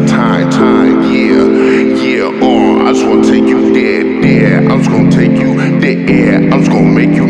my time, time, yeah, yeah. Oh, I just wanna take you there, there. I'm just gonna take you there. I'm just gonna make you